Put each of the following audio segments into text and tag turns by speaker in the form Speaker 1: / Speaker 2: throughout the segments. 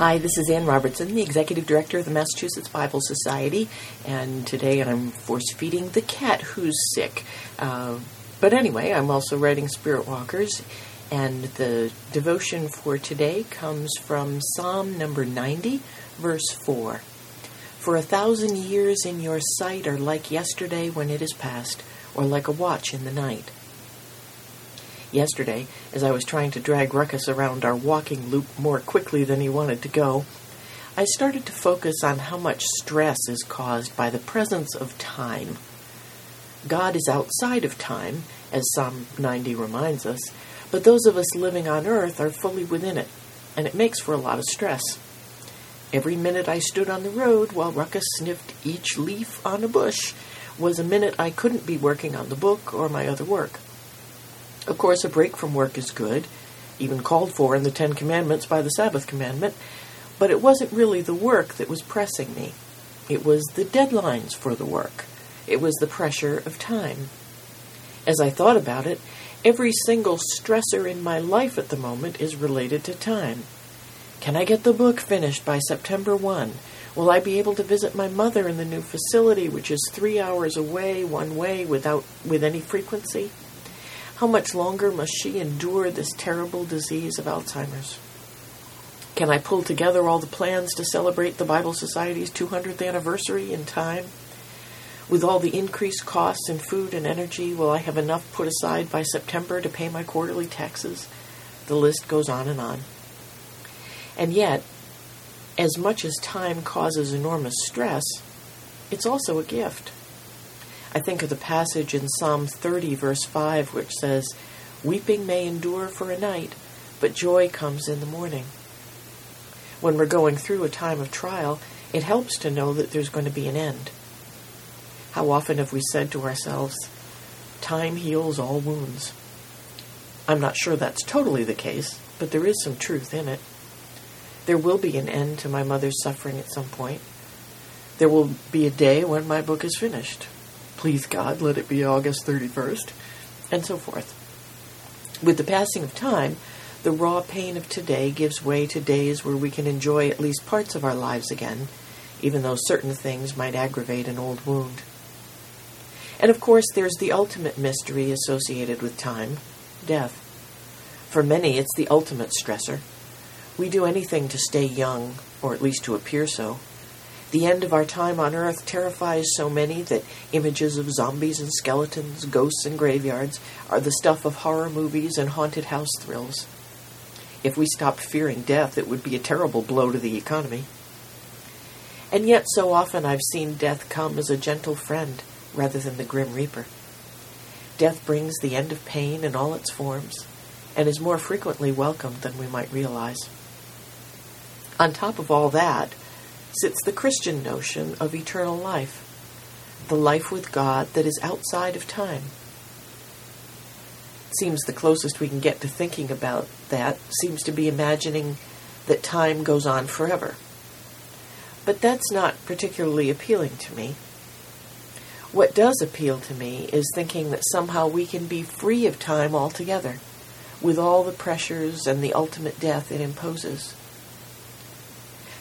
Speaker 1: Hi, this is Ann Robertson, the Executive Director of the Massachusetts Bible Society, and today I'm force feeding the cat who's sick. Uh, but anyway, I'm also writing Spirit Walkers, and the devotion for today comes from Psalm number 90, verse 4. For a thousand years in your sight are like yesterday when it is past, or like a watch in the night. Yesterday, as I was trying to drag Ruckus around our walking loop more quickly than he wanted to go, I started to focus on how much stress is caused by the presence of time. God is outside of time, as Psalm 90 reminds us, but those of us living on earth are fully within it, and it makes for a lot of stress. Every minute I stood on the road while Ruckus sniffed each leaf on a bush was a minute I couldn't be working on the book or my other work. Of course, a break from work is good, even called for in the Ten Commandments by the Sabbath commandment, but it wasn't really the work that was pressing me. It was the deadlines for the work. It was the pressure of time. As I thought about it, every single stressor in my life at the moment is related to time. Can I get the book finished by September 1? Will I be able to visit my mother in the new facility, which is three hours away one way without with any frequency? How much longer must she endure this terrible disease of Alzheimer's? Can I pull together all the plans to celebrate the Bible Society's 200th anniversary in time? With all the increased costs in food and energy, will I have enough put aside by September to pay my quarterly taxes? The list goes on and on. And yet, as much as time causes enormous stress, it's also a gift. I think of the passage in Psalm 30, verse 5, which says, Weeping may endure for a night, but joy comes in the morning. When we're going through a time of trial, it helps to know that there's going to be an end. How often have we said to ourselves, Time heals all wounds? I'm not sure that's totally the case, but there is some truth in it. There will be an end to my mother's suffering at some point. There will be a day when my book is finished please God, let it be August 31st, and so forth. With the passing of time, the raw pain of today gives way to days where we can enjoy at least parts of our lives again, even though certain things might aggravate an old wound. And of course, there's the ultimate mystery associated with time death. For many, it's the ultimate stressor. We do anything to stay young, or at least to appear so. The end of our time on Earth terrifies so many that images of zombies and skeletons, ghosts and graveyards are the stuff of horror movies and haunted house thrills. If we stopped fearing death, it would be a terrible blow to the economy. And yet, so often I've seen death come as a gentle friend rather than the grim reaper. Death brings the end of pain in all its forms and is more frequently welcomed than we might realize. On top of all that, sits the Christian notion of eternal life, the life with God that is outside of time. Seems the closest we can get to thinking about that seems to be imagining that time goes on forever. But that's not particularly appealing to me. What does appeal to me is thinking that somehow we can be free of time altogether, with all the pressures and the ultimate death it imposes.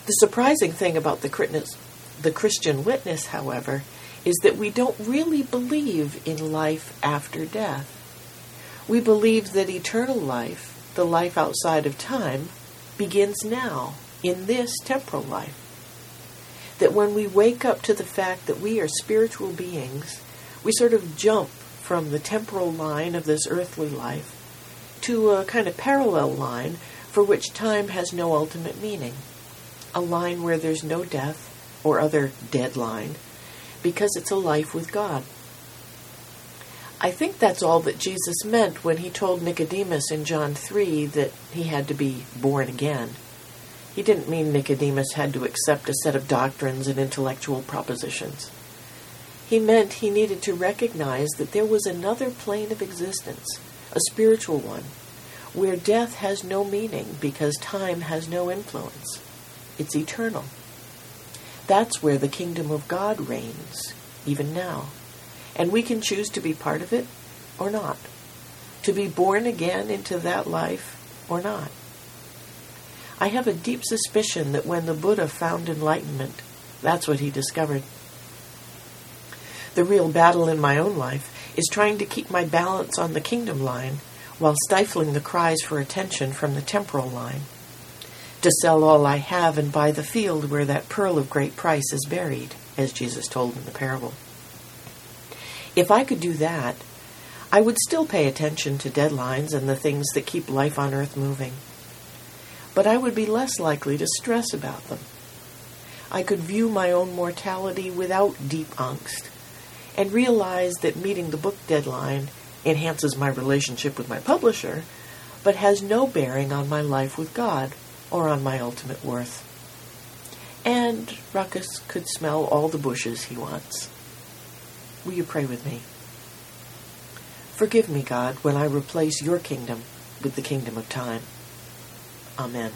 Speaker 1: The surprising thing about the, the Christian witness, however, is that we don't really believe in life after death. We believe that eternal life, the life outside of time, begins now, in this temporal life. That when we wake up to the fact that we are spiritual beings, we sort of jump from the temporal line of this earthly life to a kind of parallel line for which time has no ultimate meaning a line where there's no death or other deadline because it's a life with God. I think that's all that Jesus meant when he told Nicodemus in John 3 that he had to be born again. He didn't mean Nicodemus had to accept a set of doctrines and intellectual propositions. He meant he needed to recognize that there was another plane of existence, a spiritual one, where death has no meaning because time has no influence. It's eternal. That's where the kingdom of God reigns, even now. And we can choose to be part of it or not. To be born again into that life or not. I have a deep suspicion that when the Buddha found enlightenment, that's what he discovered. The real battle in my own life is trying to keep my balance on the kingdom line while stifling the cries for attention from the temporal line. To sell all I have and buy the field where that pearl of great price is buried, as Jesus told in the parable. If I could do that, I would still pay attention to deadlines and the things that keep life on earth moving. But I would be less likely to stress about them. I could view my own mortality without deep angst and realize that meeting the book deadline enhances my relationship with my publisher, but has no bearing on my life with God or on my ultimate worth. And Ruckus could smell all the bushes he wants. Will you pray with me? Forgive me, God, when I replace your kingdom with the kingdom of time. Amen.